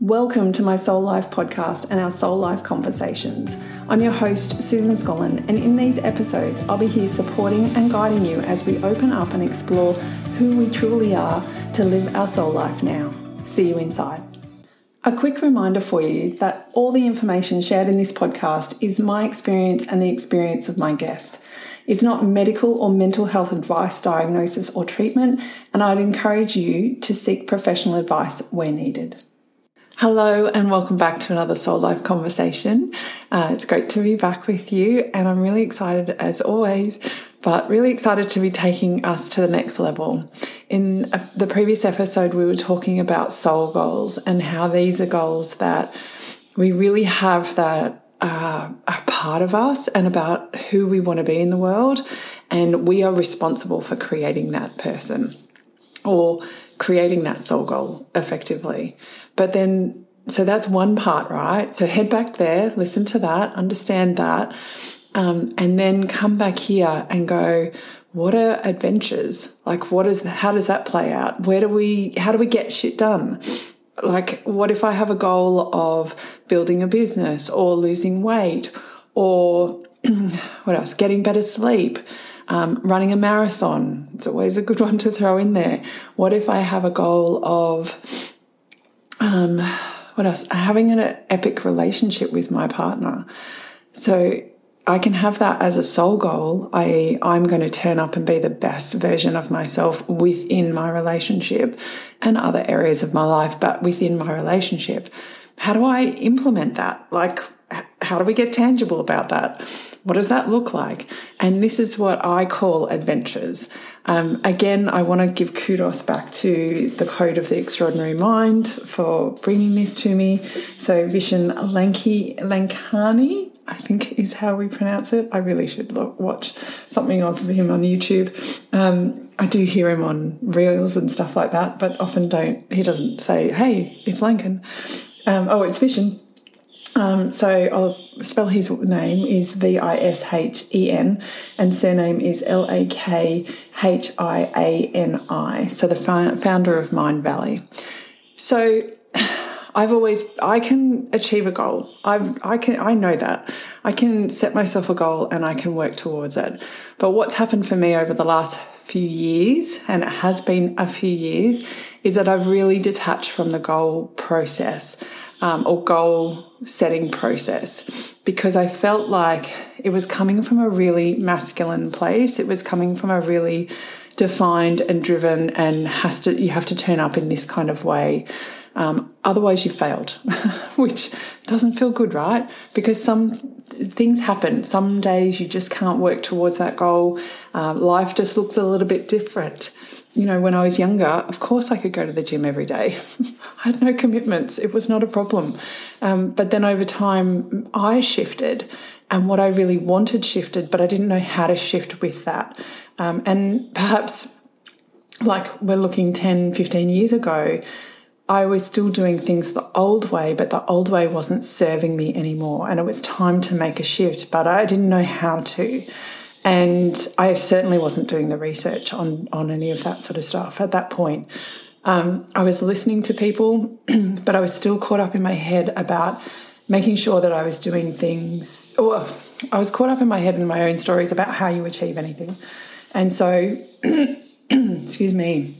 Welcome to my Soul Life podcast and our Soul Life conversations. I'm your host, Susan Scollen, and in these episodes, I'll be here supporting and guiding you as we open up and explore who we truly are to live our soul life now. See you inside. A quick reminder for you that all the information shared in this podcast is my experience and the experience of my guest. It's not medical or mental health advice, diagnosis, or treatment, and I'd encourage you to seek professional advice where needed. Hello, and welcome back to another Soul Life conversation. Uh, it's great to be back with you, and I'm really excited as always, but really excited to be taking us to the next level. In uh, the previous episode, we were talking about soul goals and how these are goals that we really have that uh, are part of us and about who we want to be in the world, and we are responsible for creating that person or creating that soul goal effectively. But then, so that's one part, right? So head back there, listen to that, understand that, um, and then come back here and go, what are adventures? Like, what is, how does that play out? Where do we, how do we get shit done? Like, what if I have a goal of building a business or losing weight or what else? Getting better sleep, um, running a marathon. It's always a good one to throw in there. What if I have a goal of, um, what else? Having an epic relationship with my partner. So I can have that as a soul goal. I, I'm going to turn up and be the best version of myself within my relationship and other areas of my life, but within my relationship. How do I implement that? Like, how do we get tangible about that? What does that look like? And this is what I call adventures. Um, again, I want to give kudos back to the Code of the Extraordinary Mind for bringing this to me. So, Vishen Lanki, Lankani, I think is how we pronounce it. I really should look, watch something of him on YouTube. Um, I do hear him on reels and stuff like that, but often don't. He doesn't say, "Hey, it's Lankan." Um, oh, it's Vishen. Um, so I'll spell his name is V I S H E N and surname is L A K H I A N I. So the founder of Mindvalley. So I've always I can achieve a goal. I've I can I know that. I can set myself a goal and I can work towards it. But what's happened for me over the last few years, and it has been a few years, is that I've really detached from the goal process um, or goal setting process because I felt like it was coming from a really masculine place. It was coming from a really defined and driven and has to you have to turn up in this kind of way. Um, otherwise, you failed, which doesn't feel good, right? Because some things happen. Some days you just can't work towards that goal. Uh, life just looks a little bit different you know, when I was younger, of course I could go to the gym every day. I had no commitments. It was not a problem. Um, but then over time, I shifted and what I really wanted shifted, but I didn't know how to shift with that. Um, and perhaps like we're looking 10, 15 years ago, I was still doing things the old way, but the old way wasn't serving me anymore. And it was time to make a shift, but I didn't know how to. And I certainly wasn't doing the research on, on any of that sort of stuff at that point. Um, I was listening to people, but I was still caught up in my head about making sure that I was doing things, or I was caught up in my head in my own stories about how you achieve anything. And so, excuse me.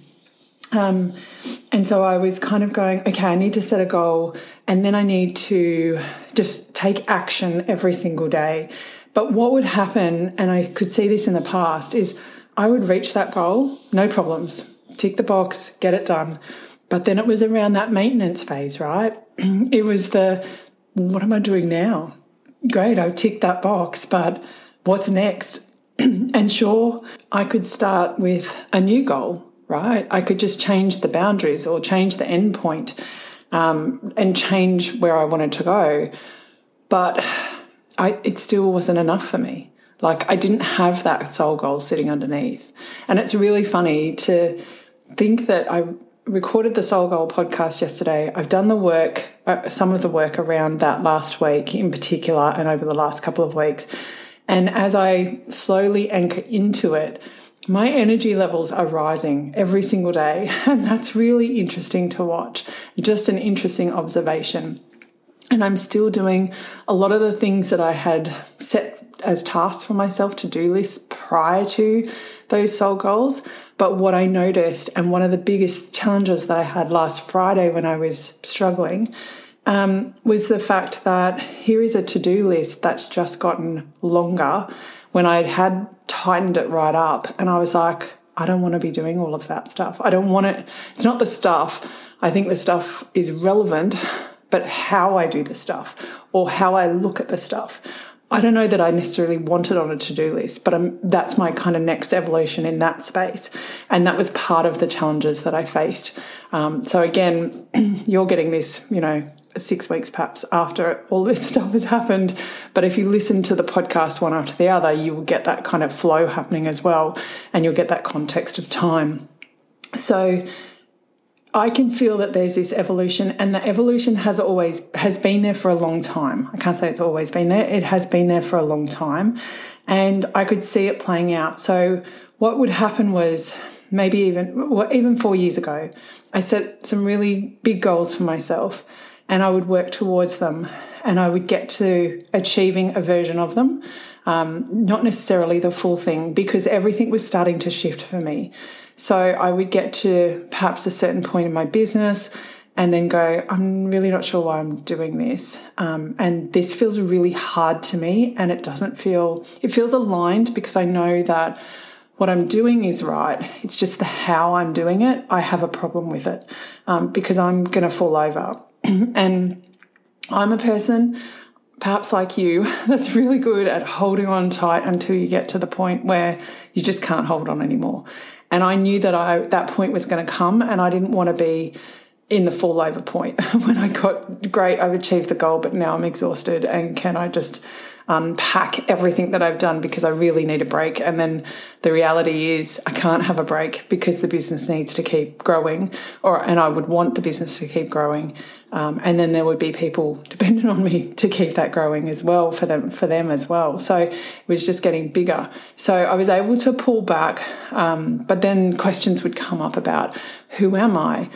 Um, and so I was kind of going, okay, I need to set a goal and then I need to just take action every single day. But what would happen, and I could see this in the past, is I would reach that goal, no problems, tick the box, get it done. But then it was around that maintenance phase, right? it was the, what am I doing now? Great, I've ticked that box, but what's next? and sure, I could start with a new goal, right? I could just change the boundaries or change the end point um, and change where I wanted to go. But I, it still wasn't enough for me. Like I didn't have that soul goal sitting underneath. And it's really funny to think that I recorded the Soul Goal podcast yesterday. I've done the work, uh, some of the work around that last week in particular and over the last couple of weeks. And as I slowly anchor into it, my energy levels are rising every single day. And that's really interesting to watch. Just an interesting observation. And I'm still doing a lot of the things that I had set as tasks for myself to do lists prior to those soul goals. But what I noticed, and one of the biggest challenges that I had last Friday when I was struggling, um, was the fact that here is a to do list that's just gotten longer when I had tightened it right up. And I was like, I don't want to be doing all of that stuff. I don't want it. It's not the stuff. I think the stuff is relevant, but how I do the stuff or how I look at the stuff. I don't know that I necessarily want it on a to do list, but I'm, that's my kind of next evolution in that space. And that was part of the challenges that I faced. Um, so, again, you're getting this, you know, six weeks perhaps after all this stuff has happened. But if you listen to the podcast one after the other, you will get that kind of flow happening as well, and you'll get that context of time. So I can feel that there's this evolution, and the evolution has always has been there for a long time. I can't say it's always been there; it has been there for a long time, and I could see it playing out. So what would happen was maybe even well, even four years ago, I set some really big goals for myself and I would work towards them and I would get to achieving a version of them, um, not necessarily the full thing, because everything was starting to shift for me. So I would get to perhaps a certain point in my business and then go, I'm really not sure why I'm doing this. Um, and this feels really hard to me and it doesn't feel, it feels aligned because I know that what I'm doing is right. It's just the how I'm doing it. I have a problem with it um, because I'm going to fall over. and I'm a person, perhaps like you, that's really good at holding on tight until you get to the point where you just can't hold on anymore. And I knew that I that point was going to come, and I didn't want to be in the fall over point when I got great. I've achieved the goal, but now I'm exhausted, and can I just unpack everything that I've done because I really need a break. And then the reality is I can't have a break because the business needs to keep growing or, and I would want the business to keep growing. Um, and then there would be people dependent on me to keep that growing as well for them, for them as well. So it was just getting bigger. So I was able to pull back. Um, but then questions would come up about who am I?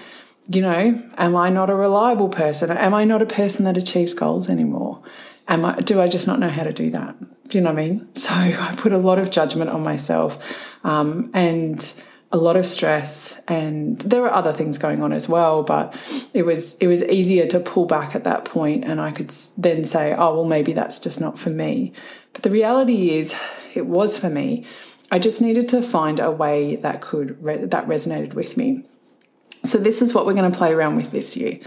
You know, am I not a reliable person? Am I not a person that achieves goals anymore? Am I, do I just not know how to do that? Do you know what I mean? So I put a lot of judgment on myself um, and a lot of stress, and there were other things going on as well. But it was it was easier to pull back at that point, and I could then say, "Oh, well, maybe that's just not for me." But the reality is, it was for me. I just needed to find a way that could that resonated with me. So this is what we're going to play around with this year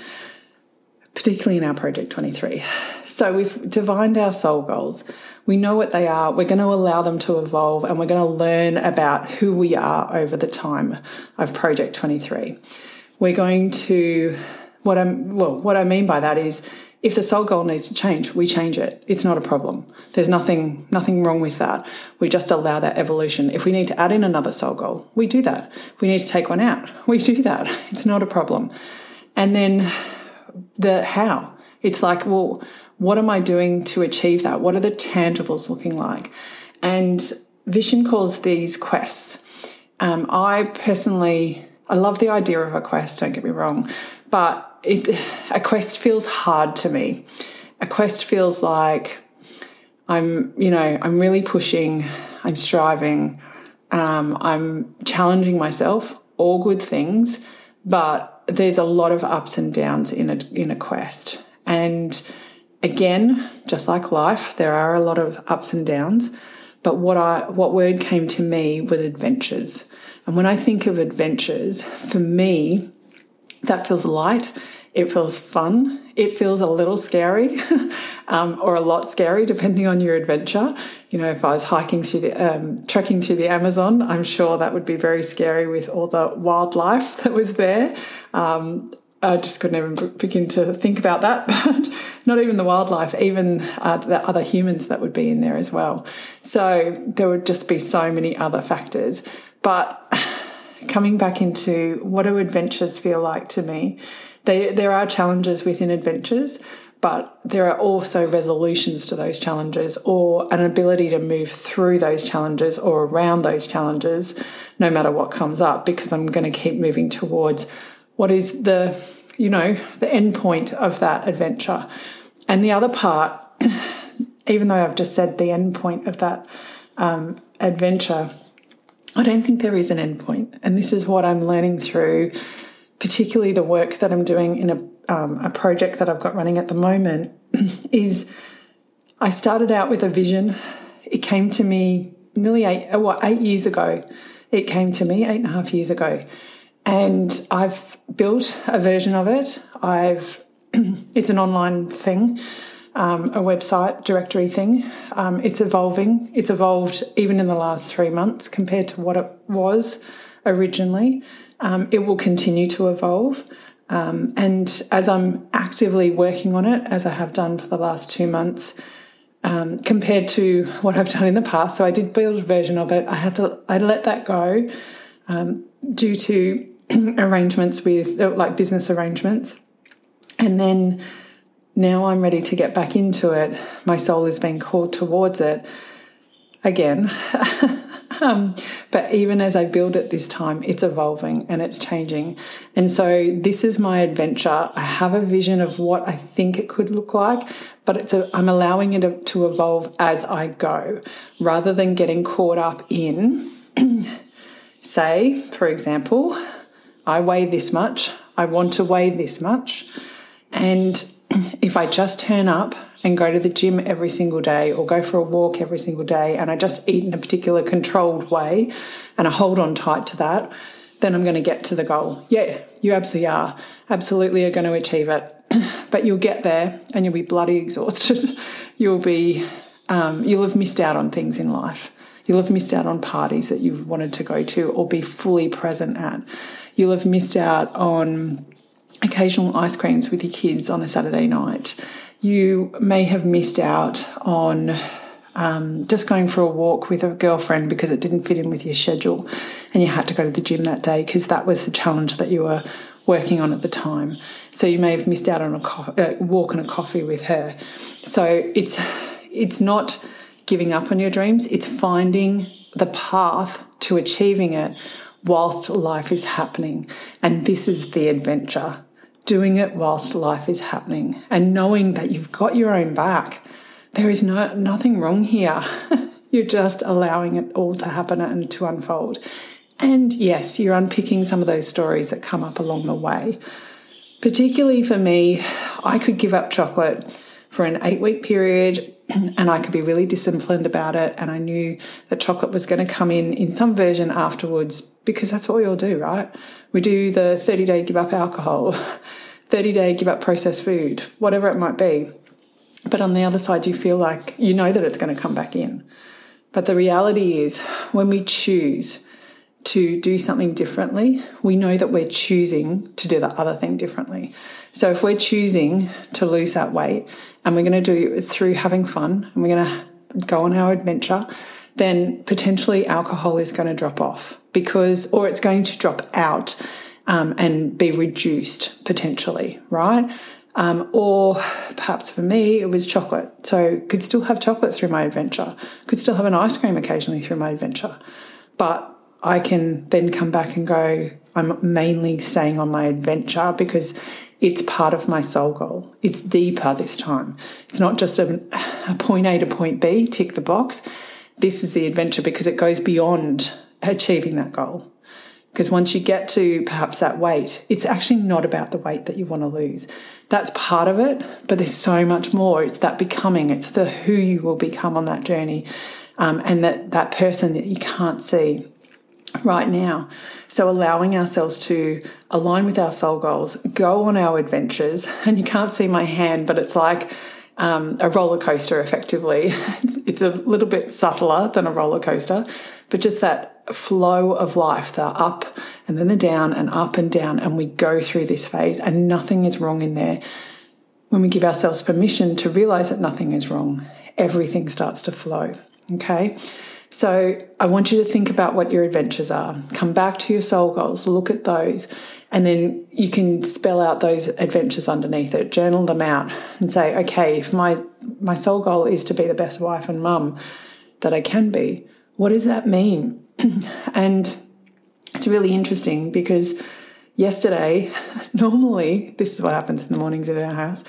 particularly in our Project 23. So we've divined our soul goals. We know what they are. We're going to allow them to evolve and we're going to learn about who we are over the time of Project 23. We're going to, what I'm, well, what I mean by that is if the soul goal needs to change, we change it. It's not a problem. There's nothing, nothing wrong with that. We just allow that evolution. If we need to add in another soul goal, we do that. If we need to take one out, we do that. It's not a problem. And then the how. It's like, well, what am I doing to achieve that? What are the tangibles looking like? And Vishen calls these quests. Um, I personally, I love the idea of a quest, don't get me wrong, but it, a quest feels hard to me. A quest feels like I'm, you know, I'm really pushing, I'm striving, um, I'm challenging myself, all good things, but there's a lot of ups and downs in a in a quest. And again, just like life, there are a lot of ups and downs. But what I what word came to me was adventures. And when I think of adventures, for me, that feels light. It feels fun. It feels a little scary, um, or a lot scary, depending on your adventure. You know, if I was hiking through the, um, trekking through the Amazon, I'm sure that would be very scary with all the wildlife that was there. Um, I just couldn't even begin to think about that, but not even the wildlife, even uh, the other humans that would be in there as well. So there would just be so many other factors. But coming back into what do adventures feel like to me? They, there are challenges within adventures, but there are also resolutions to those challenges or an ability to move through those challenges or around those challenges no matter what comes up because I'm going to keep moving towards what is the you know the end point of that adventure and the other part even though I've just said the end point of that um, adventure I don't think there is an end point and this is what I'm learning through particularly the work that I'm doing in a um, a project that I've got running at the moment is I started out with a vision. It came to me nearly eight, uh, what, eight years ago. It came to me eight and a half years ago. And I've built a version of it. I've, it's an online thing, um, a website directory thing. Um, it's evolving. It's evolved even in the last three months compared to what it was originally. Um, it will continue to evolve. Um, and as I'm actively working on it, as I have done for the last two months, um, compared to what I've done in the past, so I did build a version of it. I had to, I let that go um, due to arrangements with, like business arrangements. And then now I'm ready to get back into it. My soul is being called towards it again. Um, but even as I build it this time, it's evolving and it's changing. And so this is my adventure. I have a vision of what I think it could look like, but it's a, I'm allowing it to evolve as I go rather than getting caught up in, say, for example, I weigh this much. I want to weigh this much. And if I just turn up and go to the gym every single day or go for a walk every single day and I just eat in a particular controlled way and I hold on tight to that, then I'm going to get to the goal. Yeah, you absolutely are. Absolutely are going to achieve it. but you'll get there and you'll be bloody exhausted. you'll be, um, you'll have missed out on things in life. You'll have missed out on parties that you've wanted to go to or be fully present at. You'll have missed out on occasional ice creams with your kids on a Saturday night you may have missed out on um, just going for a walk with a girlfriend because it didn't fit in with your schedule and you had to go to the gym that day because that was the challenge that you were working on at the time. So you may have missed out on a co- uh, walk and a coffee with her. So it's it's not giving up on your dreams, it's finding the path to achieving it whilst life is happening. And this is the adventure doing it whilst life is happening and knowing that you've got your own back. There is no nothing wrong here. you're just allowing it all to happen and to unfold. And yes, you're unpicking some of those stories that come up along the way. Particularly for me, I could give up chocolate for an eight week period and I could be really disciplined about it. And I knew that chocolate was going to come in in some version afterwards because that's what we all do, right? We do the 30 day give up alcohol, 30 day give up processed food, whatever it might be. But on the other side, you feel like you know that it's going to come back in. But the reality is, when we choose to do something differently, we know that we're choosing to do the other thing differently. So if we're choosing to lose that weight and we're going to do it through having fun and we're going to go on our adventure, then potentially alcohol is going to drop off because, or it's going to drop out um, and be reduced potentially, right? Um, or perhaps for me, it was chocolate. So could still have chocolate through my adventure, could still have an ice cream occasionally through my adventure. But I can then come back and go, I'm mainly staying on my adventure because it's part of my soul goal. It's deeper this time. It's not just a, a point A to point B, tick the box. This is the adventure because it goes beyond achieving that goal. Because once you get to perhaps that weight, it's actually not about the weight that you want to lose. That's part of it, but there's so much more. It's that becoming, it's the who you will become on that journey, um, and that, that person that you can't see right now. So, allowing ourselves to align with our soul goals, go on our adventures, and you can't see my hand, but it's like um, a roller coaster effectively. It's, it's, a little bit subtler than a roller coaster, but just that flow of life, the up and then the down and up and down, and we go through this phase, and nothing is wrong in there. When we give ourselves permission to realize that nothing is wrong, everything starts to flow. Okay. So I want you to think about what your adventures are. Come back to your soul goals, look at those, And then you can spell out those adventures underneath it, journal them out, and say, okay, if my, my soul goal is to be the best wife and mum that I can be, what does that mean? and it's really interesting because yesterday, normally, this is what happens in the mornings at our house.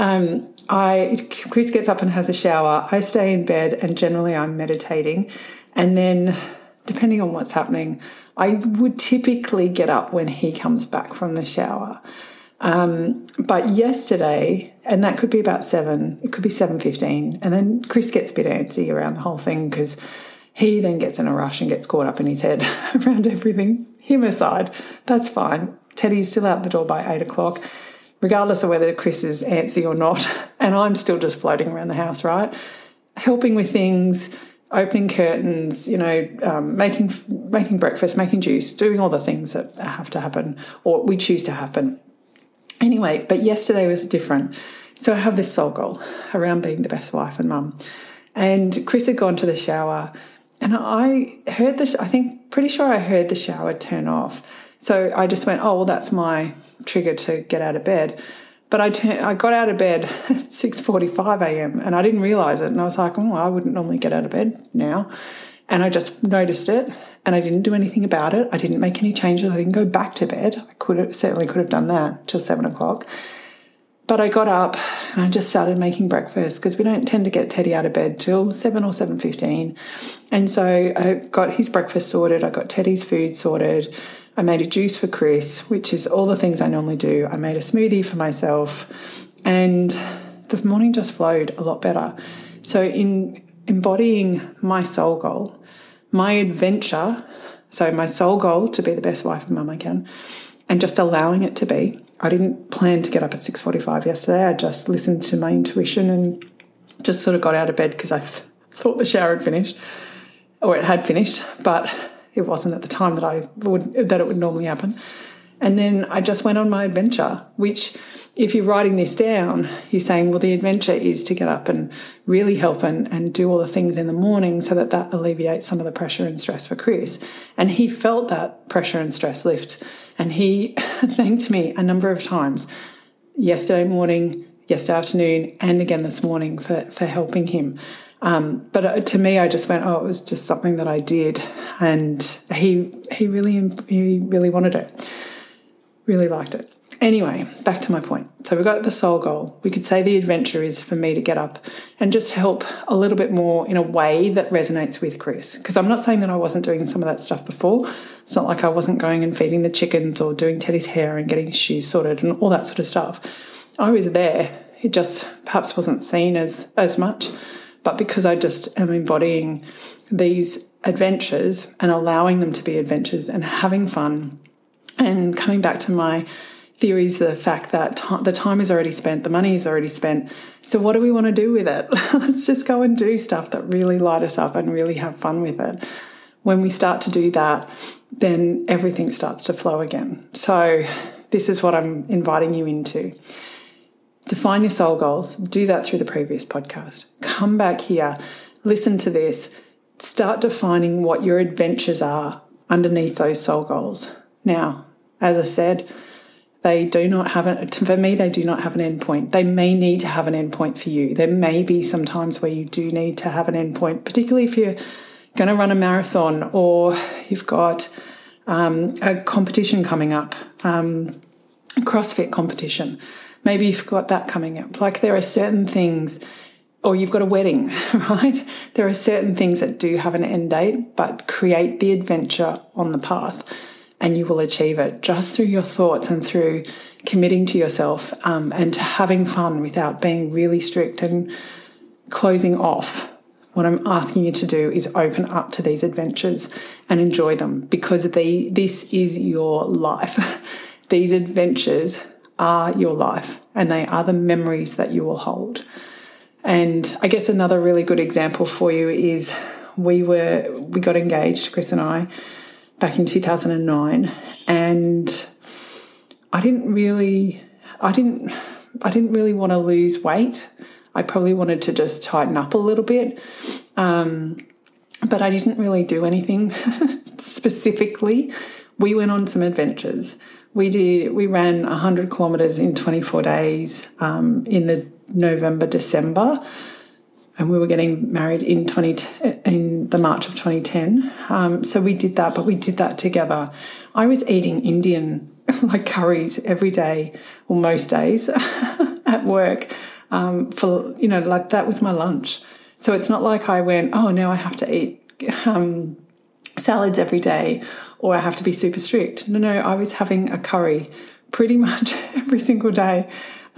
Um, I Chris gets up and has a shower. I stay in bed, and generally I'm meditating. And then, depending on what's happening, I would typically get up when he comes back from the shower. Um, but yesterday, and that could be about seven, it could be seven fifteen, and then Chris gets a bit antsy around the whole thing because he then gets in a rush and gets caught up in his head around everything. Him aside, that's fine. Teddy's still out the door by eight o'clock, regardless of whether Chris is antsy or not, and I'm still just floating around the house, right? Helping with things, opening curtains, you know, um, making making breakfast, making juice, doing all the things that have to happen or we choose to happen. Anyway, but yesterday was different. So I have this soul goal around being the best wife and mum. And Chris had gone to the shower and I heard the, I think, pretty sure I heard the shower turn off. So I just went, oh, well, that's my trigger to get out of bed. But I, I got out of bed at 6.45 a.m. and I didn't realize it. And I was like, oh, I wouldn't normally get out of bed now. And I just noticed it and I didn't do anything about it. I didn't make any changes. I didn't go back to bed. I could have, certainly could have done that till seven o'clock. But I got up and I just started making breakfast because we don't tend to get Teddy out of bed till seven or seven fifteen. And so I got his breakfast sorted. I got Teddy's food sorted. I made a juice for Chris, which is all the things I normally do. I made a smoothie for myself, and the morning just flowed a lot better. So in embodying my soul goal, my adventure, so my soul goal to be the best wife and mum I can, and just allowing it to be. I didn't plan to get up at 6:45 yesterday. I just listened to my intuition and just sort of got out of bed because I th- thought the shower had finished or it had finished, but it wasn't at the time that I would that it would normally happen. And then I just went on my adventure, which if you're writing this down, you're saying, well, the adventure is to get up and really help and, and do all the things in the morning so that that alleviates some of the pressure and stress for Chris. And he felt that pressure and stress lift. And he thanked me a number of times yesterday morning, yesterday afternoon, and again this morning for, for helping him. Um, but uh, to me, I just went, oh, it was just something that I did, and he he really he really wanted it, really liked it. Anyway, back to my point. So we got the soul goal. We could say the adventure is for me to get up and just help a little bit more in a way that resonates with Chris. Because I'm not saying that I wasn't doing some of that stuff before. It's not like I wasn't going and feeding the chickens or doing Teddy's hair and getting his shoes sorted and all that sort of stuff. I was there. It just perhaps wasn't seen as as much. But because I just am embodying these adventures and allowing them to be adventures and having fun and coming back to my theories the fact that t- the time is already spent, the money is already spent. So, what do we want to do with it? Let's just go and do stuff that really light us up and really have fun with it. When we start to do that, then everything starts to flow again. So, this is what I'm inviting you into. Define your soul goals. Do that through the previous podcast. Come back here, listen to this, start defining what your adventures are underneath those soul goals. Now, as I said, they do not have an, for me, they do not have an endpoint. They may need to have an endpoint for you. There may be some times where you do need to have an endpoint, particularly if you're going to run a marathon or you've got um, a competition coming up, um, a CrossFit competition maybe you've got that coming up. Like there are certain things, or you've got a wedding, right? There are certain things that do have an end date, but create the adventure on the path and you will achieve it just through your thoughts and through committing to yourself um, and to having fun without being really strict and closing off. What I'm asking you to do is open up to these adventures and enjoy them because they, this is your life. these adventures are your life and they are the memories that you will hold. And I guess another really good example for you is we were we got engaged, Chris and I, back in 2009 and I didn't really I didn't I didn't really want to lose weight. I probably wanted to just tighten up a little bit. Um, but I didn't really do anything specifically. We went on some adventures We did. We ran 100 kilometres in 24 days um, in the November December, and we were getting married in 20 in the March of 2010. Um, so we did that, but we did that together. I was eating Indian like curries every day or most days at work um, for you know like that was my lunch. So it's not like I went, oh, now I have to eat um, salads every day or I have to be super strict. No, no, I was having a curry pretty much every single day.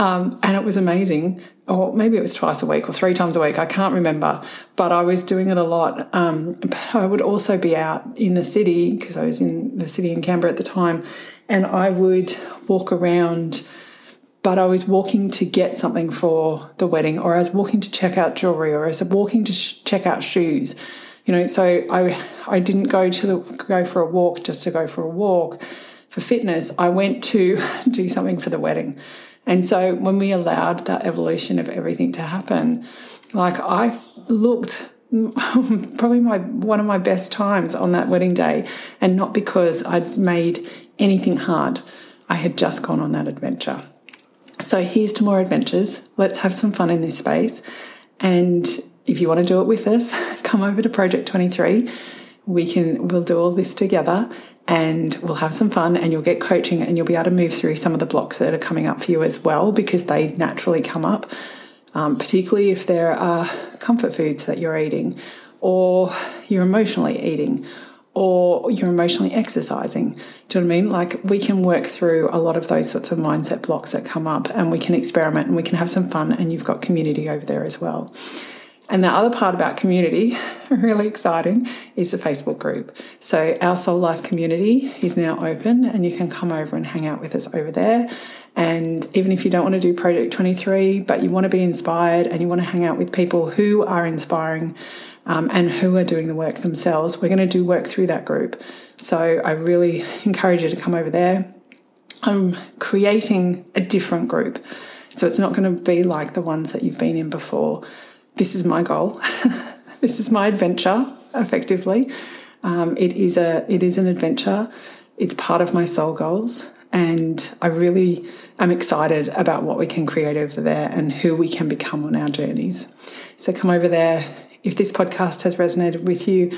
Um, and it was amazing. Or maybe it was twice a week or three times a week. I can't remember, but I was doing it a lot. Um, but I would also be out in the city because I was in the city in Canberra at the time, and I would walk around. But I was walking to get something for the wedding, or I was walking to check out jewelry, or I was walking to sh- check out shoes you know so i i didn't go to the go for a walk just to go for a walk for fitness i went to do something for the wedding and so when we allowed that evolution of everything to happen like i looked probably my one of my best times on that wedding day and not because i'd made anything hard. I had just gone on that adventure. So here's to more adventures. Let's have some fun in this space. And if you want to do it with us, come over to Project 23. We can we'll do all this together and we'll have some fun and you'll get coaching and you'll be able to move through some of the blocks that are coming up for you as well because they naturally come up, um, particularly if there are comfort foods that you're eating or you're emotionally eating or you're emotionally exercising. Do you know what I mean? Like we can work through a lot of those sorts of mindset blocks that come up and we can experiment and we can have some fun and you've got community over there as well. And the other part about community, really exciting, is the Facebook group. So our Soul Life community is now open and you can come over and hang out with us over there. And even if you don't want to do Project 23, but you want to be inspired and you want to hang out with people who are inspiring um, and who are doing the work themselves, we're going to do work through that group. So I really encourage you to come over there. I'm creating a different group. So it's not going to be like the ones that you've been in before this is my goal. this is my adventure, effectively. Um, it is a it is an adventure. It's part of my soul goals, and I really am excited about what we can create over there and who we can become on our journeys. So come over there. If this podcast has resonated with you,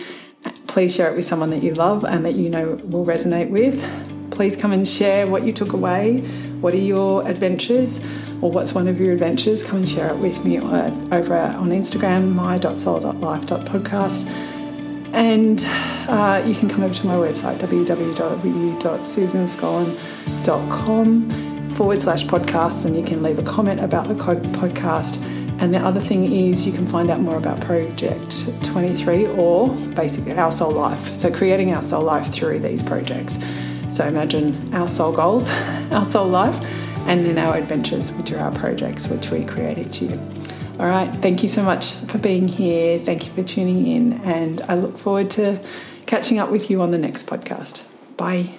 please share it with someone that you love and that you know will resonate with. Please come and share what you took away. What are your adventures? or what's one of your adventures, come and share it with me uh, over on Instagram, my.soul.life.podcast. And uh, you can come over to my website, www.susanscollen.com forward slash podcasts, and you can leave a comment about the podcast. And the other thing is, you can find out more about Project 23 or basically Our Soul Life. So, creating our soul life through these projects. So, imagine our soul goals, our soul life and then our adventures, which are our projects which we create each year. All right, thank you so much for being here. Thank you for tuning in, and I look forward to catching up with you on the next podcast. Bye.